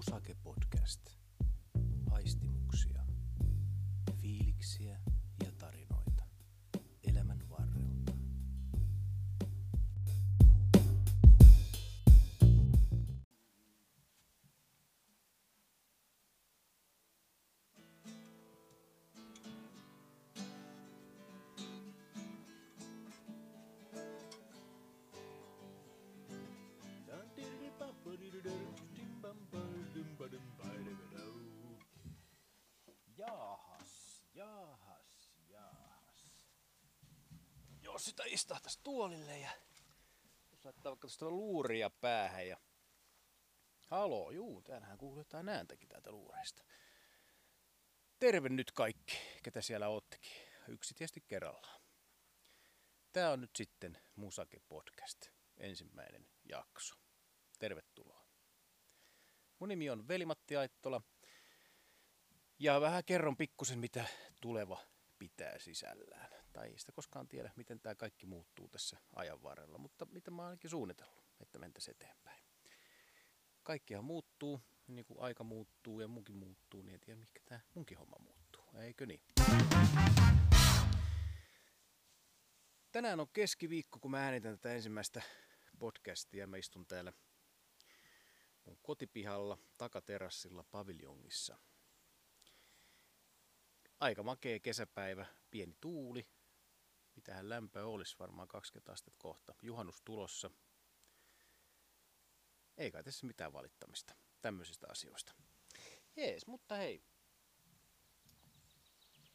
Musake Podcast. Aistimuksia, fiiliksiä Jos sitä istahtaisi tuolille ja jos laittaa vaikka tuosta luuria päähän ja... Haloo, juu, täällähän kuuluu jotain ääntäkin täältä luureista. Terve nyt kaikki, ketä siellä oottekin. Yksi tietysti kerrallaan. Tää on nyt sitten Musake Podcast, ensimmäinen jakso. Tervetuloa. Mun nimi on Veli-Matti Aittola. Ja vähän kerron pikkusen, mitä tuleva pitää sisällään. Tai ei sitä koskaan tiedä, miten tämä kaikki muuttuu tässä ajan varrella, mutta mitä mä oon ainakin suunnitellut, että mentäisiin eteenpäin. Kaikkihan muuttuu, niin kuin aika muuttuu ja munkin muuttuu, niin en tiedä, mikä tämä munkin homma muuttuu. Eikö niin? Tänään on keskiviikko, kun mä äänitän tätä ensimmäistä podcastia. Mä istun täällä mun kotipihalla, takaterassilla, paviljongissa. Aika makea kesäpäivä, pieni tuuli. Mitähän lämpöä olisi, varmaan 20 astetta kohta. Juhannus tulossa. Ei kai tässä mitään valittamista tämmöisistä asioista. Jees, mutta hei.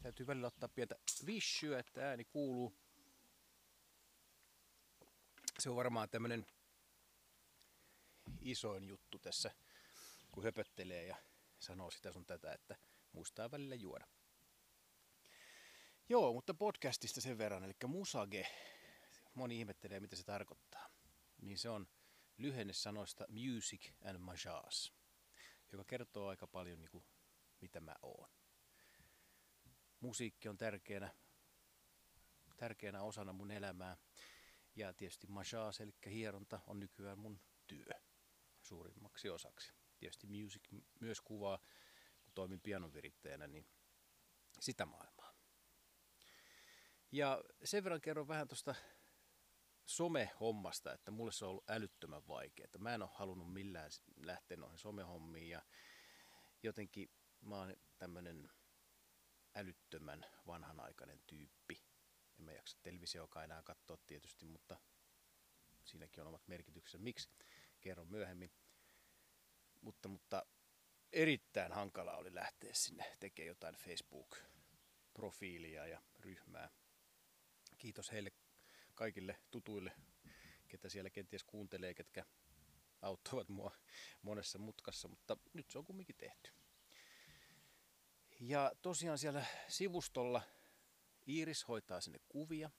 Täytyy välillä ottaa pientä vissyä, että ääni kuuluu. Se on varmaan tämmönen isoin juttu tässä, kun höpöttelee ja sanoo sitä sun tätä, että muistaa välillä juoda. Joo, mutta podcastista sen verran, eli Musage, moni ihmettelee mitä se tarkoittaa. Niin se on lyhenne sanoista Music and Majas, joka kertoo aika paljon niin kuin, mitä mä oon. Musiikki on tärkeänä, tärkeänä osana mun elämää. Ja tietysti majas, eli hieronta, on nykyään mun työ suurimmaksi osaksi. Tietysti music myös kuvaa, kun toimin pianovirittäjänä, niin sitä maailmaa. Ja sen verran kerron vähän tuosta some-hommasta, että mulle se on ollut älyttömän vaikeaa. Mä en ole halunnut millään lähteä noihin somehommiin ja jotenkin mä oon tämmönen älyttömän vanhanaikainen tyyppi. En mä jaksa televisioakaan enää katsoa tietysti, mutta siinäkin on omat merkityksensä. Miksi? Kerron myöhemmin. Mutta, mutta erittäin hankala oli lähteä sinne tekemään jotain Facebook-profiilia ja ryhmää. Kiitos heille kaikille tutuille, ketä siellä kenties kuuntelee, ketkä auttavat mua monessa mutkassa, mutta nyt se on kumminkin tehty. Ja tosiaan siellä sivustolla Iiris hoitaa sinne kuvia.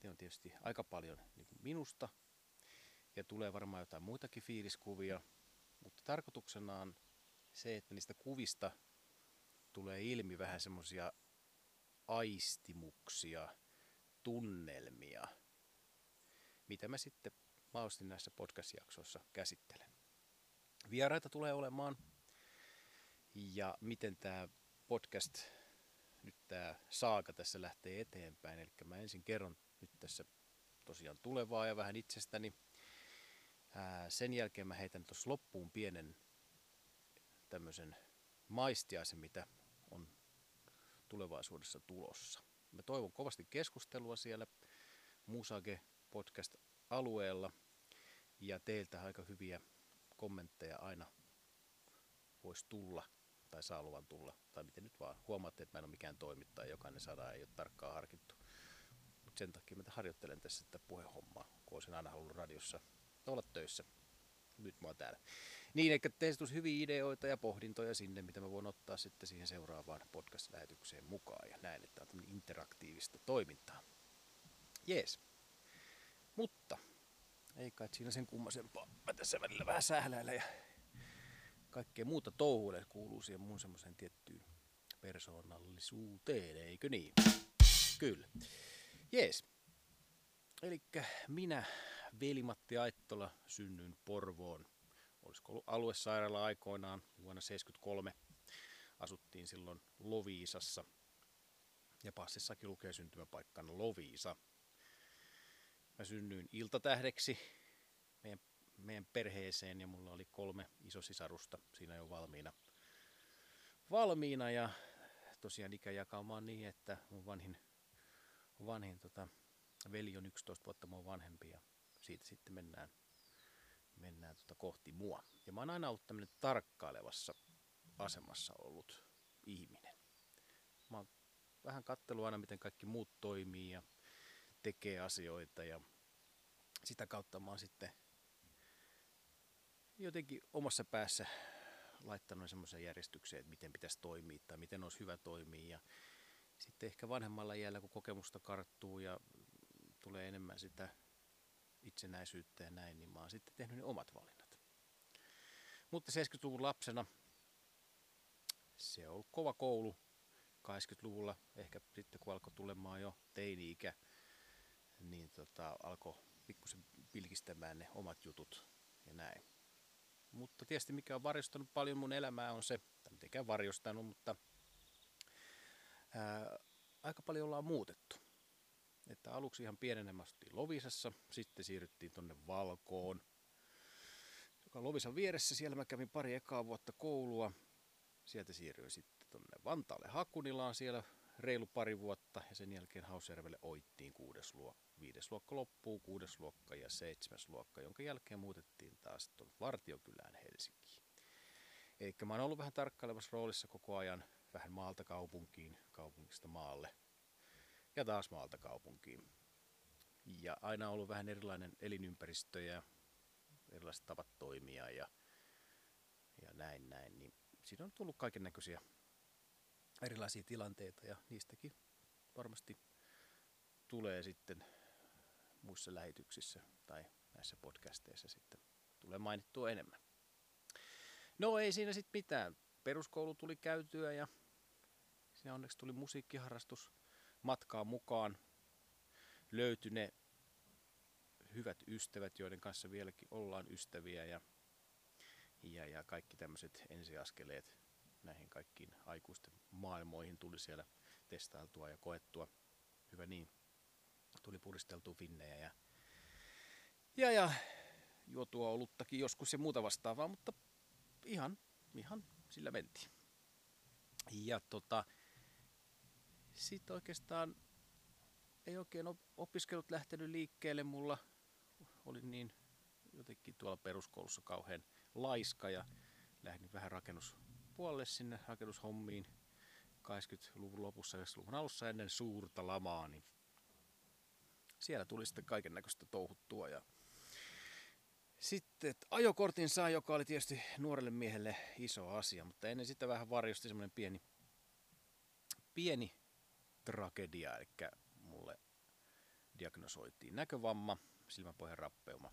Te on tietysti aika paljon niin kuin minusta ja tulee varmaan jotain muitakin fiiliskuvia, mutta tarkoituksena on se, että niistä kuvista tulee ilmi vähän semmoisia aistimuksia, tunnelmia, mitä mä sitten mahdollisesti näissä podcast-jaksoissa käsittelen. Vieraita tulee olemaan ja miten tämä podcast, nyt tämä saaka tässä lähtee eteenpäin. Eli mä ensin kerron nyt tässä tosiaan tulevaa ja vähän itsestäni. Ää, sen jälkeen mä heitän tuossa loppuun pienen tämmöisen maistiaisen, mitä tulevaisuudessa tulossa. Mä toivon kovasti keskustelua siellä Musage podcast-alueella ja teiltä aika hyviä kommentteja aina voisi tulla tai saa luvan tulla, tai miten nyt vaan. Huomaatte, että mä en ole mikään toimittaja, jokainen sana ei ole tarkkaan harkittu. Mutta sen takia mä harjoittelen tässä tätä puhehommaa, kun olisin aina halunnut radiossa olla töissä. Nyt mä oon täällä. Niin, että teistä hyviä ideoita ja pohdintoja sinne, mitä mä voin ottaa sitten siihen seuraavaan podcast-lähetykseen mukaan. Ja näin, että on interaktiivista toimintaa. Jees. Mutta, ei kai siinä sen kummasempaa. Mä tässä välillä vähän sähläillä ja kaikkea muuta touhuille kuuluu siihen mun semmoiseen tiettyyn persoonallisuuteen, eikö niin? Kyllä. Jees. Eli minä, Veli-Matti Aittola, synnyin Porvoon olisiko ollut aluesairaala aikoinaan vuonna 1973. Asuttiin silloin Loviisassa ja passissakin lukee syntymäpaikkana Loviisa. Mä synnyin iltatähdeksi meidän, meidän perheeseen ja mulla oli kolme isosisarusta siinä jo valmiina. Valmiina ja tosiaan ikäjakauma on niin, että mun vanhin, vanhin tota, veli on 11 vuotta mun vanhempi ja siitä sitten mennään, mennään tota kohti mua. Ja mä oon aina ollut tämmöinen tarkkailevassa asemassa ollut ihminen. Mä oon vähän kattelu aina, miten kaikki muut toimii ja tekee asioita ja sitä kautta mä oon sitten jotenkin omassa päässä laittanut semmoisen järjestykseen, että miten pitäisi toimia tai miten olisi hyvä toimia. Ja sitten ehkä vanhemmalla iällä, kun kokemusta karttuu ja tulee enemmän sitä itsenäisyyttä ja näin, niin mä oon sitten tehnyt ne omat valinnat. Mutta 70-luvun lapsena se on ollut kova koulu. 80-luvulla, ehkä sitten kun alkoi tulemaan jo teini-ikä, niin tota, alkoi pikkusen pilkistämään ne omat jutut ja näin. Mutta tietysti mikä on varjostanut paljon mun elämää on se, tai mitenkään varjostanut, mutta ää, aika paljon ollaan muutettu. Että aluksi ihan pienenemästi Lovisassa, sitten siirryttiin tonne Valkoon, joka on Lovisan vieressä. Siellä mä kävin pari ekaa vuotta koulua. Sieltä siirryin sitten tonne Vantaalle Hakunilaan siellä reilu pari vuotta ja sen jälkeen Hausjärvelle oittiin kuudes luokka. Viides luokka loppuu, kuudes luokka ja seitsemäs luokka, jonka jälkeen muutettiin taas tuon Vartiokylään Helsinkiin. Eli mä oon ollut vähän tarkkailevassa roolissa koko ajan, vähän maalta kaupunkiin, kaupungista maalle ja taas maalta kaupunkiin. Ja aina ollut vähän erilainen elinympäristö ja erilaiset tavat toimia ja, ja näin näin, niin siinä on tullut kaiken näköisiä erilaisia tilanteita ja niistäkin varmasti tulee sitten muissa lähetyksissä tai näissä podcasteissa sitten tulee mainittua enemmän. No ei siinä sitten mitään. Peruskoulu tuli käytyä ja siinä onneksi tuli musiikkiharrastus matkaan mukaan. Löytyi ne hyvät ystävät, joiden kanssa vieläkin ollaan ystäviä ja, ja, ja kaikki tämmöiset ensiaskeleet näihin kaikkiin aikuisten maailmoihin tuli siellä testailtua ja koettua. Hyvä niin. Tuli puristeltua finnejä ja, ja, ja juotua oluttakin joskus ja muuta vastaavaa, mutta ihan, ihan sillä mentiin. Ja tota, sitten oikeastaan ei oikein opiskelut lähtenyt liikkeelle mulla. Olin niin jotenkin tuolla peruskoulussa kauhean laiska ja lähdin vähän rakennuspuolelle sinne rakennushommiin 80-luvun lopussa ja luvun alussa ennen suurta lamaa, niin siellä tuli sitten kaiken näköistä touhuttua ja sitten ajokortin saa, joka oli tietysti nuorelle miehelle iso asia, mutta ennen sitä vähän varjosti semmoinen pieni, pieni tragedia, eli mulle diagnosoitiin näkövamma, silmäpohjan rappeuma.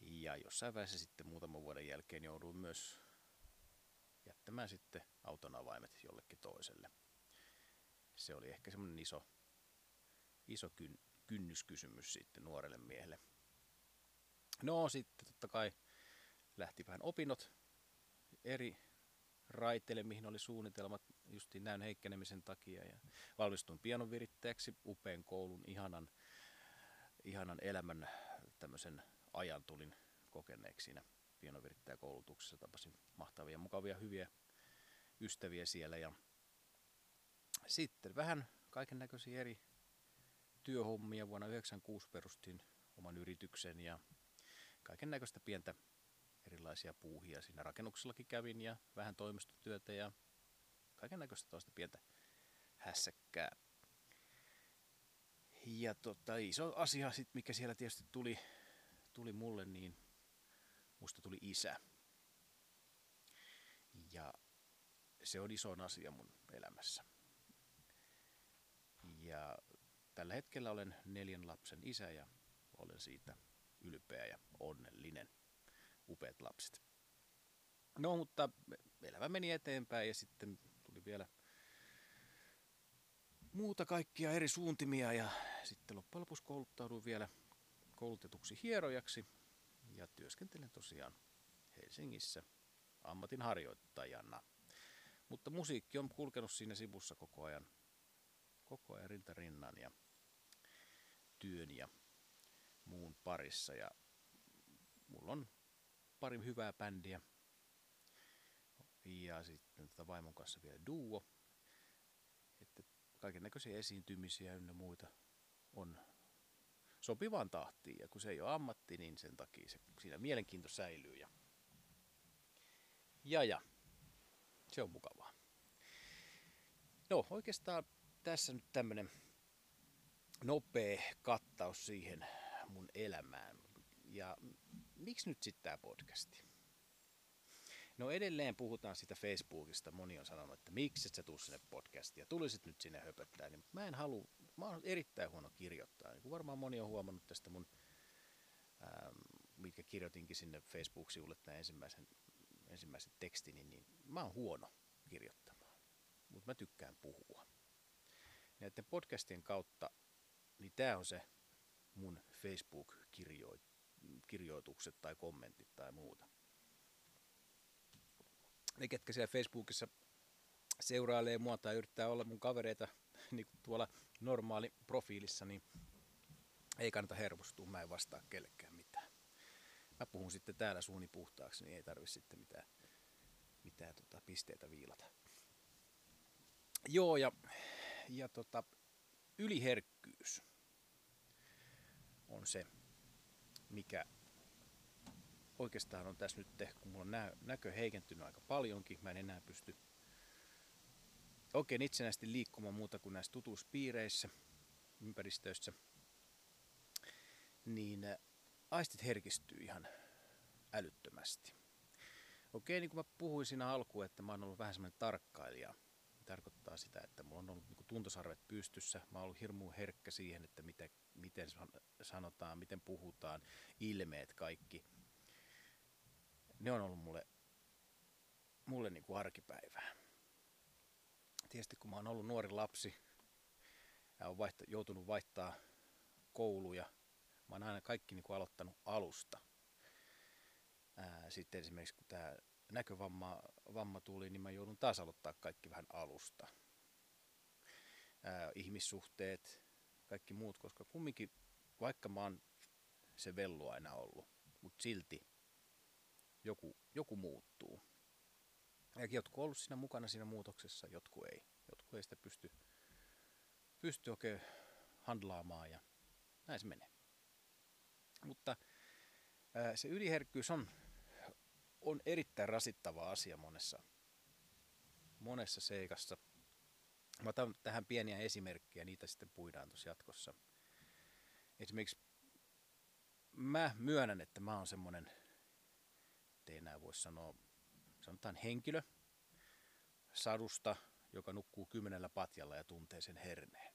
Ja jossain vaiheessa sitten muutaman vuoden jälkeen jouduin myös jättämään sitten auton avaimet jollekin toiselle. Se oli ehkä semmoinen iso, iso kyn, kynnyskysymys sitten nuorelle miehelle. No sitten totta kai lähti vähän opinnot eri raiteille, mihin oli suunnitelmat justiin näyn heikkenemisen takia. Ja valmistuin pianovirittäjäksi upean koulun, ihanan, ihanan elämän tämmöisen ajan tulin kokeneeksi siinä pianovirittäjäkoulutuksessa. Tapasin mahtavia, mukavia, hyviä ystäviä siellä. Ja sitten vähän kaiken näköisiä eri työhommia. Vuonna 1996 perustin oman yrityksen ja kaiken näköistä pientä erilaisia puuhia. Siinä rakennuksellakin kävin ja vähän toimistotyötä ja kaiken näköistä toista pientä hässäkkää. Ja tota, iso asia, sit, mikä siellä tietysti tuli, tuli mulle, niin musta tuli isä. Ja se on iso asia mun elämässä. Ja tällä hetkellä olen neljän lapsen isä ja olen siitä ylpeä ja onnellinen. Upeat lapset. No, mutta elämä meni eteenpäin ja sitten tuli vielä muuta kaikkia eri suuntimia ja sitten loppujen lopuksi kouluttauduin vielä koulutetuksi hierojaksi ja työskentelen tosiaan Helsingissä ammatinharjoittajana. Mutta musiikki on kulkenut siinä sivussa koko ajan, koko ajan rinta rinnan ja työn ja muun parissa. Ja mulla on pari hyvää bändiä ja sitten tota vaimon kanssa vielä duo. Että kaiken näköisiä esiintymisiä ynnä muita on sopivaan tahtiin. Ja kun se ei ole ammatti, niin sen takia se, siinä mielenkiinto säilyy. Ja, ja, ja se on mukavaa. No oikeastaan tässä nyt tämmönen nopea kattaus siihen mun elämään. Ja miksi nyt sitten tämä podcasti? No edelleen puhutaan sitä Facebookista. Moni on sanonut, että miksi et sä tuu sinne podcastiin ja tulisit nyt sinne höpöttää. Niin mä en halua, mä oon erittäin huono kirjoittaa. Niin kuin varmaan moni on huomannut tästä mun, ähm, mikä kirjoitinkin sinne Facebook-sivulle tämän ensimmäisen, ensimmäisen tekstini, niin mä oon huono kirjoittamaan. Mutta mä tykkään puhua. Näiden podcastien kautta, niin tämä on se mun Facebook-kirjoitukset tai kommentit tai muuta ne, ketkä siellä Facebookissa seurailee mua tai yrittää olla mun kavereita niin tuolla normaali profiilissa, niin ei kannata hermostua, mä en vastaa kellekään mitään. Mä puhun sitten täällä suuni puhtaaksi, niin ei tarvi sitten mitään, mitään tota, pisteitä viilata. Joo, ja, ja tota, yliherkkyys on se, mikä oikeastaan on tässä nyt, kun mulla on nä- näkö heikentynyt aika paljonkin, mä en enää pysty oikein itsenäisesti liikkumaan muuta kuin näissä tutuuspiireissä, ympäristöissä, niin äh, aistit herkistyy ihan älyttömästi. Okei, niin kuin mä puhuin siinä alkuun, että mä oon ollut vähän semmoinen tarkkailija, tarkoittaa sitä, että mulla on ollut niin tuntosarvet pystyssä. Mä oon ollut hirmu herkkä siihen, että miten, miten sanotaan, miten puhutaan, ilmeet kaikki – ne on ollut mulle, mulle niin kuin arkipäivää. Tietysti kun mä oon ollut nuori lapsi ja oon vaihta, joutunut vaihtaa kouluja, mä oon aina kaikki niin kuin aloittanut alusta. Ää, sitten esimerkiksi kun tämä näkövamma vamma tuli, niin mä joudun taas aloittaa kaikki vähän alusta. Ää, ihmissuhteet, kaikki muut, koska kumminkin, vaikka mä oon se vellu aina ollut, mutta silti joku, joku muuttuu. Ja jotkut on ollut siinä mukana siinä muutoksessa, jotkut ei. Jotkut ei sitä pysty, pysty oikein handlaamaan ja näin se menee. Mutta se yliherkkyys on, on erittäin rasittava asia monessa, monessa seikassa. Mä otan tähän pieniä esimerkkejä, niitä sitten puidaan tuossa jatkossa. Esimerkiksi mä myönnän, että mä oon semmonen ettei enää voi sanoa, sanotaan henkilö sadusta, joka nukkuu kymmenellä patjalla ja tuntee sen herneen.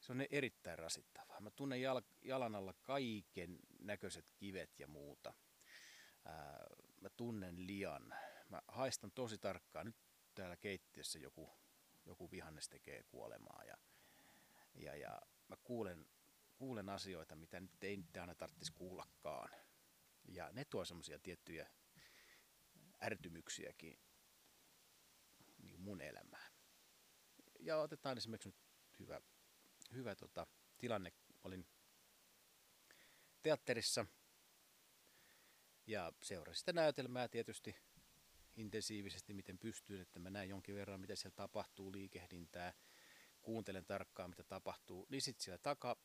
Se on erittäin rasittavaa. Mä tunnen jal- jalan alla kaiken näköiset kivet ja muuta. Ää, mä tunnen lian. Mä haistan tosi tarkkaan. Nyt täällä keittiössä joku, joku vihannes tekee kuolemaa. Ja, ja, ja mä kuulen, kuulen asioita, mitä nyt ei nyt aina tarvitsisi kuullakaan ja ne tuo semmoisia tiettyjä ärtymyksiäkin niin mun elämään. Ja otetaan esimerkiksi nyt hyvä, hyvä tota, tilanne. Olin teatterissa ja seurasin sitä näytelmää tietysti intensiivisesti, miten pystyin, että mä näin jonkin verran, mitä siellä tapahtuu, liikehdintää, kuuntelen tarkkaan, mitä tapahtuu, niin sitten siellä taka,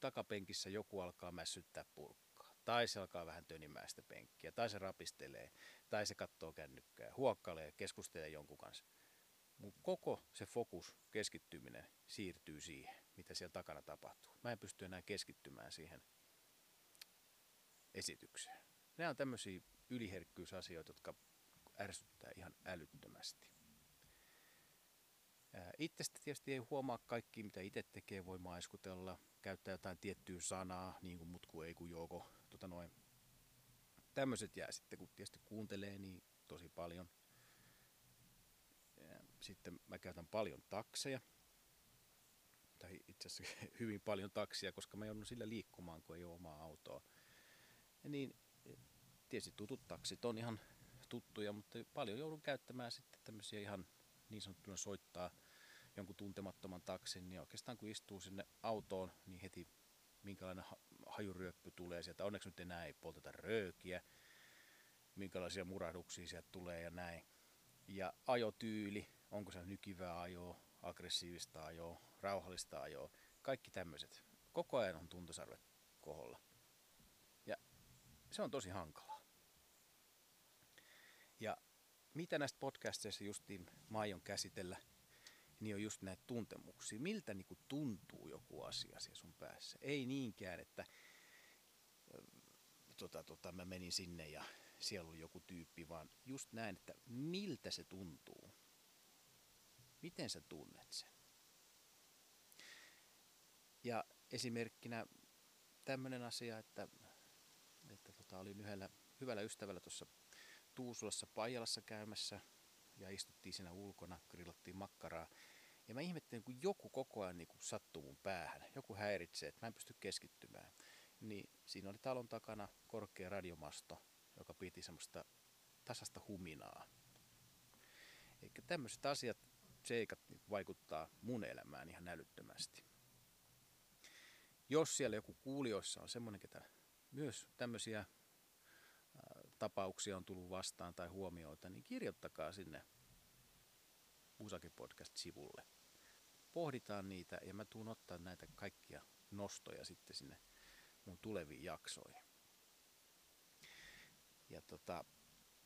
takapenkissä joku alkaa mässyttää purkkaa tai se alkaa vähän tönimään sitä penkkiä, tai se rapistelee, tai se katsoo kännykkää, huokkailee, keskustelee jonkun kanssa. Mun koko se fokus, keskittyminen siirtyy siihen, mitä siellä takana tapahtuu. Mä en pysty enää keskittymään siihen esitykseen. Nämä on tämmöisiä yliherkkyysasioita, jotka ärsyttää ihan älyttömästi. Itsestä tietysti ei huomaa kaikki, mitä itse tekee, voi maiskutella, käyttää jotain tiettyä sanaa, niin kuin mutku ei kuin joko. Tota noin. Tämmöiset jää sitten, kun tietysti kuuntelee niin tosi paljon. Sitten mä käytän paljon takseja, tai itse asiassa hyvin paljon taksia, koska mä joudun sillä liikkumaan, kun ei ole omaa autoa. Ja niin tietysti tutut taksit on ihan tuttuja, mutta paljon joudun käyttämään sitten tämmöisiä ihan niin sanottuna soittaa jonkun tuntemattoman taksin, niin oikeastaan kun istuu sinne autoon, niin heti minkälainen hajuryöppy tulee sieltä. Onneksi nyt enää ei polteta röökiä, minkälaisia murahduksia sieltä tulee ja näin. Ja ajotyyli, onko se nykivää ajoa, aggressiivista ajoa, rauhallista ajoa, kaikki tämmöiset. Koko ajan on tuntosarvet koholla. Ja se on tosi hankalaa. Ja mitä näistä podcasteista justiin mä aion käsitellä, niin on just näitä tuntemuksia. Miltä niinku tuntuu joku asia siellä sun päässä. Ei niinkään, että tota, tota, mä menin sinne ja siellä oli joku tyyppi, vaan just näin, että miltä se tuntuu. Miten sä tunnet sen? Ja esimerkkinä tämmöinen asia, että, että tota, olin yhdellä hyvällä ystävällä tuossa Tuusulassa Paijalassa käymässä ja istuttiin siinä ulkona, grillattiin makkaraa. Ja mä ihmettelin, kun joku koko ajan niin sattuu mun päähän, joku häiritsee, että mä en pysty keskittymään. Niin siinä oli talon takana korkea radiomasto, joka piti semmoista tasasta huminaa. Eli tämmöiset asiat, seikat vaikuttaa mun elämään ihan älyttömästi. Jos siellä joku kuulijoissa on semmoinen, ketä myös tämmöisiä tapauksia on tullut vastaan tai huomioita, niin kirjoittakaa sinne Musake Podcast-sivulle. Pohditaan niitä ja mä tuun ottaa näitä kaikkia nostoja sitten sinne mun tuleviin jaksoihin. Ja tota,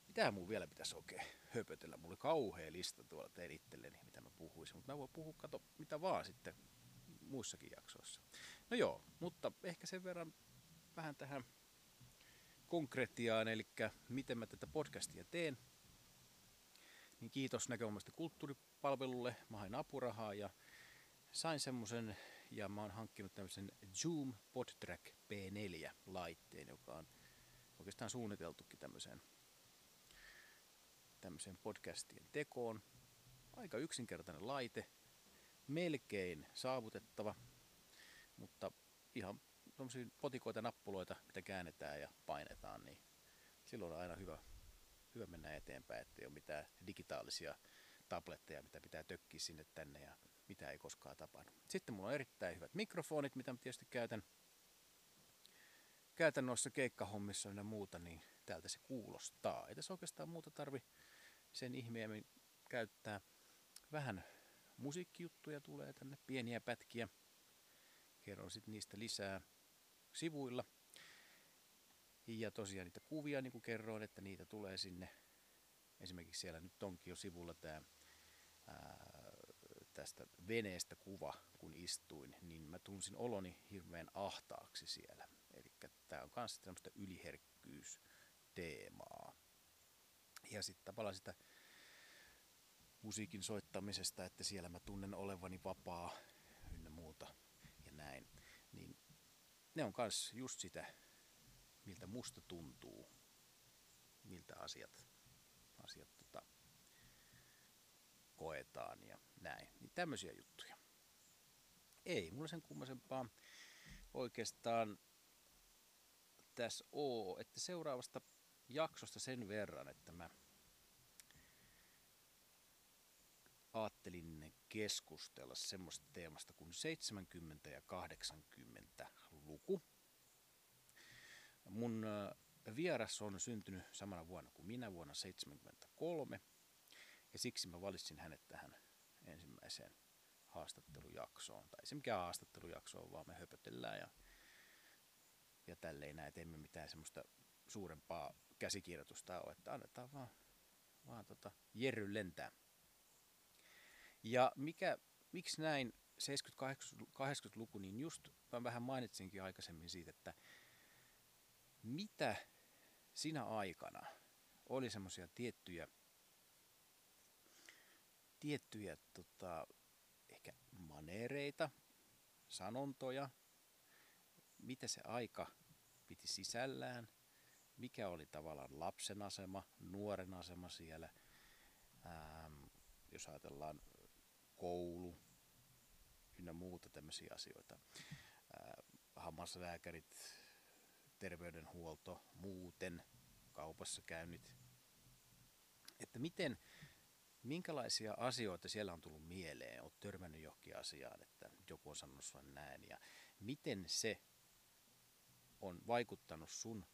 mitä mun vielä pitäisi oikein höpötellä? Mulla oli kauhea lista tuolla tein itselleni, mitä mä puhuisin, mutta mä voin puhua, kato, mitä vaan sitten muissakin jaksoissa. No joo, mutta ehkä sen verran vähän tähän konkretiaan, eli miten mä tätä podcastia teen. Niin kiitos näkökulmasta kulttuuripalvelulle. Mä hain apurahaa ja sain semmoisen, ja mä oon hankkinut tämmöisen Zoom PodTrack P4-laitteen, joka on oikeastaan suunniteltukin tämmöiseen, tämmöiseen podcastien tekoon. Aika yksinkertainen laite, melkein saavutettava, mutta ihan potikoita nappuloita, mitä käännetään ja painetaan, niin silloin on aina hyvä, hyvä mennä eteenpäin, ettei ole mitään digitaalisia tabletteja, mitä pitää tökkiä sinne tänne ja mitä ei koskaan tapahdu. Sitten mulla on erittäin hyvät mikrofonit, mitä mä tietysti käytän, käytän noissa keikkahommissa ja muuta, niin täältä se kuulostaa. Ei tässä oikeastaan muuta tarvi sen ihmeemmin käyttää. Vähän musiikkijuttuja tulee tänne, pieniä pätkiä. Kerron sitten niistä lisää sivuilla. Ja tosiaan niitä kuvia, niin kuin kerroin, että niitä tulee sinne. Esimerkiksi siellä nyt onkin jo sivulla tämä tästä veneestä kuva, kun istuin, niin mä tunsin oloni hirveän ahtaaksi siellä. Eli tämä on myös tämmöistä yliherkkyysteemaa. Ja sitten tavallaan sitä musiikin soittamisesta, että siellä mä tunnen olevani vapaa ynnä muuta ja näin. Niin ne on kans just sitä, miltä musta tuntuu, miltä asiat, asiat tota, koetaan ja näin. Niin tämmöisiä juttuja. Ei mulla sen kummasempaa oikeastaan tässä oo, että seuraavasta jaksosta sen verran, että mä ajattelin keskustella semmoista teemasta kuin 70 ja 80 luku. Mun vieras on syntynyt samana vuonna kuin minä, vuonna 1973, ja siksi mä valitsin hänet tähän ensimmäiseen haastattelujaksoon. Tai se mikä haastattelujakso on, vaan me höpötellään ja, ja tälleen näin, emme mitään semmoista suurempaa käsikirjoitusta ole, että annetaan vaan, vaan tota Jerry lentää. Ja mikä, miksi näin 70-80-luku, niin just mä vähän mainitsinkin aikaisemmin siitä, että mitä sinä aikana oli semmoisia tiettyjä, tiettyjä tota, ehkä manereita, sanontoja, mitä se aika piti sisällään, mikä oli tavallaan lapsen asema, nuoren asema siellä, ähm, jos ajatellaan koulu ynnä muuta tämmöisiä asioita. Äh, hammaslääkärit, terveydenhuolto, muuten kaupassa käynnit, että miten, minkälaisia asioita siellä on tullut mieleen, olet törmännyt johonkin asiaan, että joku on sanonut sulle näin, ja miten se on vaikuttanut sun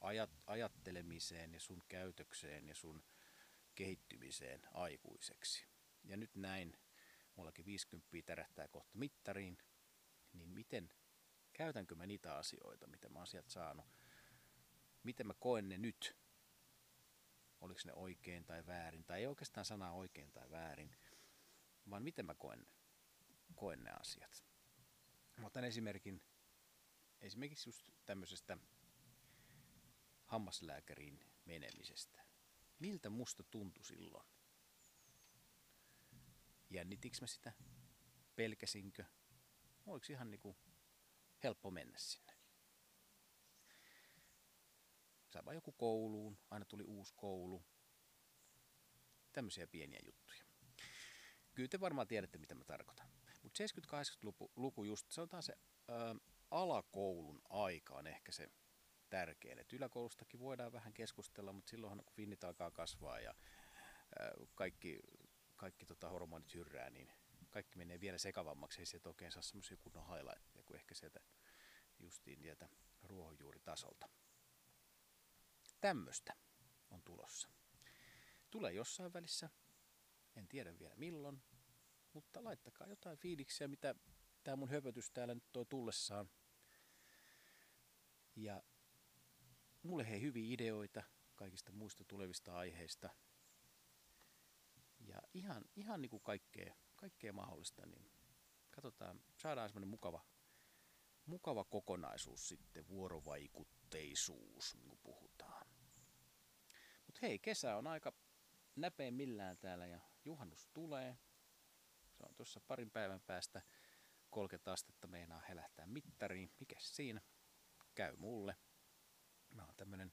ajat, ajattelemiseen ja sun käytökseen ja sun kehittymiseen aikuiseksi. Ja nyt näin, mullakin 50 tärähtää kohta mittariin, niin miten, käytänkö mä niitä asioita, mitä mä oon sieltä saanut, miten mä koen ne nyt, oliko ne oikein tai väärin, tai ei oikeastaan sanaa oikein tai väärin, vaan miten mä koen, koen ne asiat. Mä otan esimerkin, esimerkiksi just tämmöisestä hammaslääkäriin menemisestä. Miltä musta tuntui silloin? Jännitikö mä sitä? Pelkäsinkö? Oliko ihan niinku helppo mennä sinne? Sai vaan joku kouluun, aina tuli uusi koulu. Tämmöisiä pieniä juttuja. Kyllä te varmaan tiedätte, mitä mä tarkoitan. Mutta 70-80-luku just, sanotaan se ää, alakoulun aika on ehkä se tärkein. Et yläkoulustakin voidaan vähän keskustella, mutta silloinhan kun finnit alkaa kasvaa ja ää, kaikki, kaikki tota hormonit hyrrää, niin kaikki menee vielä sekavammaksi. Ei sieltä oikein saa semmoisia kunnon highlightteja kuin ehkä sieltä justiin sieltä ruohonjuuritasolta. Tämmöistä on tulossa. Tulee jossain välissä, en tiedä vielä milloin, mutta laittakaa jotain fiiliksiä, mitä tämä mun höpötys täällä nyt toi tullessaan. Ja mulle hei hyviä ideoita kaikista muista tulevista aiheista. Ja ihan, ihan niin kuin kaikkea, kaikkea mahdollista, niin katsotaan, saadaan semmoinen mukava, mukava kokonaisuus sitten, vuorovaikutteisuus, niin kuin puhutaan. Mutta hei, kesä on aika millään täällä ja juhannus tulee. Se on tuossa parin päivän päästä 30 astetta meinaa helähtää mittariin. Mikä siinä? Käy mulle. Mä oon tämmönen,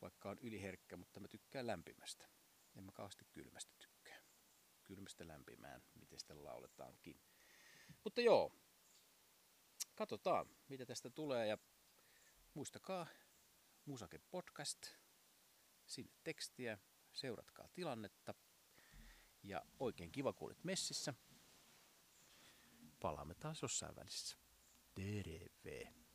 vaikka on yliherkkä, mutta mä tykkään lämpimästä. En mä kauheasti kylmästä tykkää. Kylmästä lämpimään, miten sitä lauletaankin. Mutta joo, katsotaan, mitä tästä tulee. Ja muistakaa, Musake Podcast, sinne tekstiä, seuratkaa tilannetta. Ja oikein kiva, kun olet messissä. Palaamme taas jossain välissä. Terve!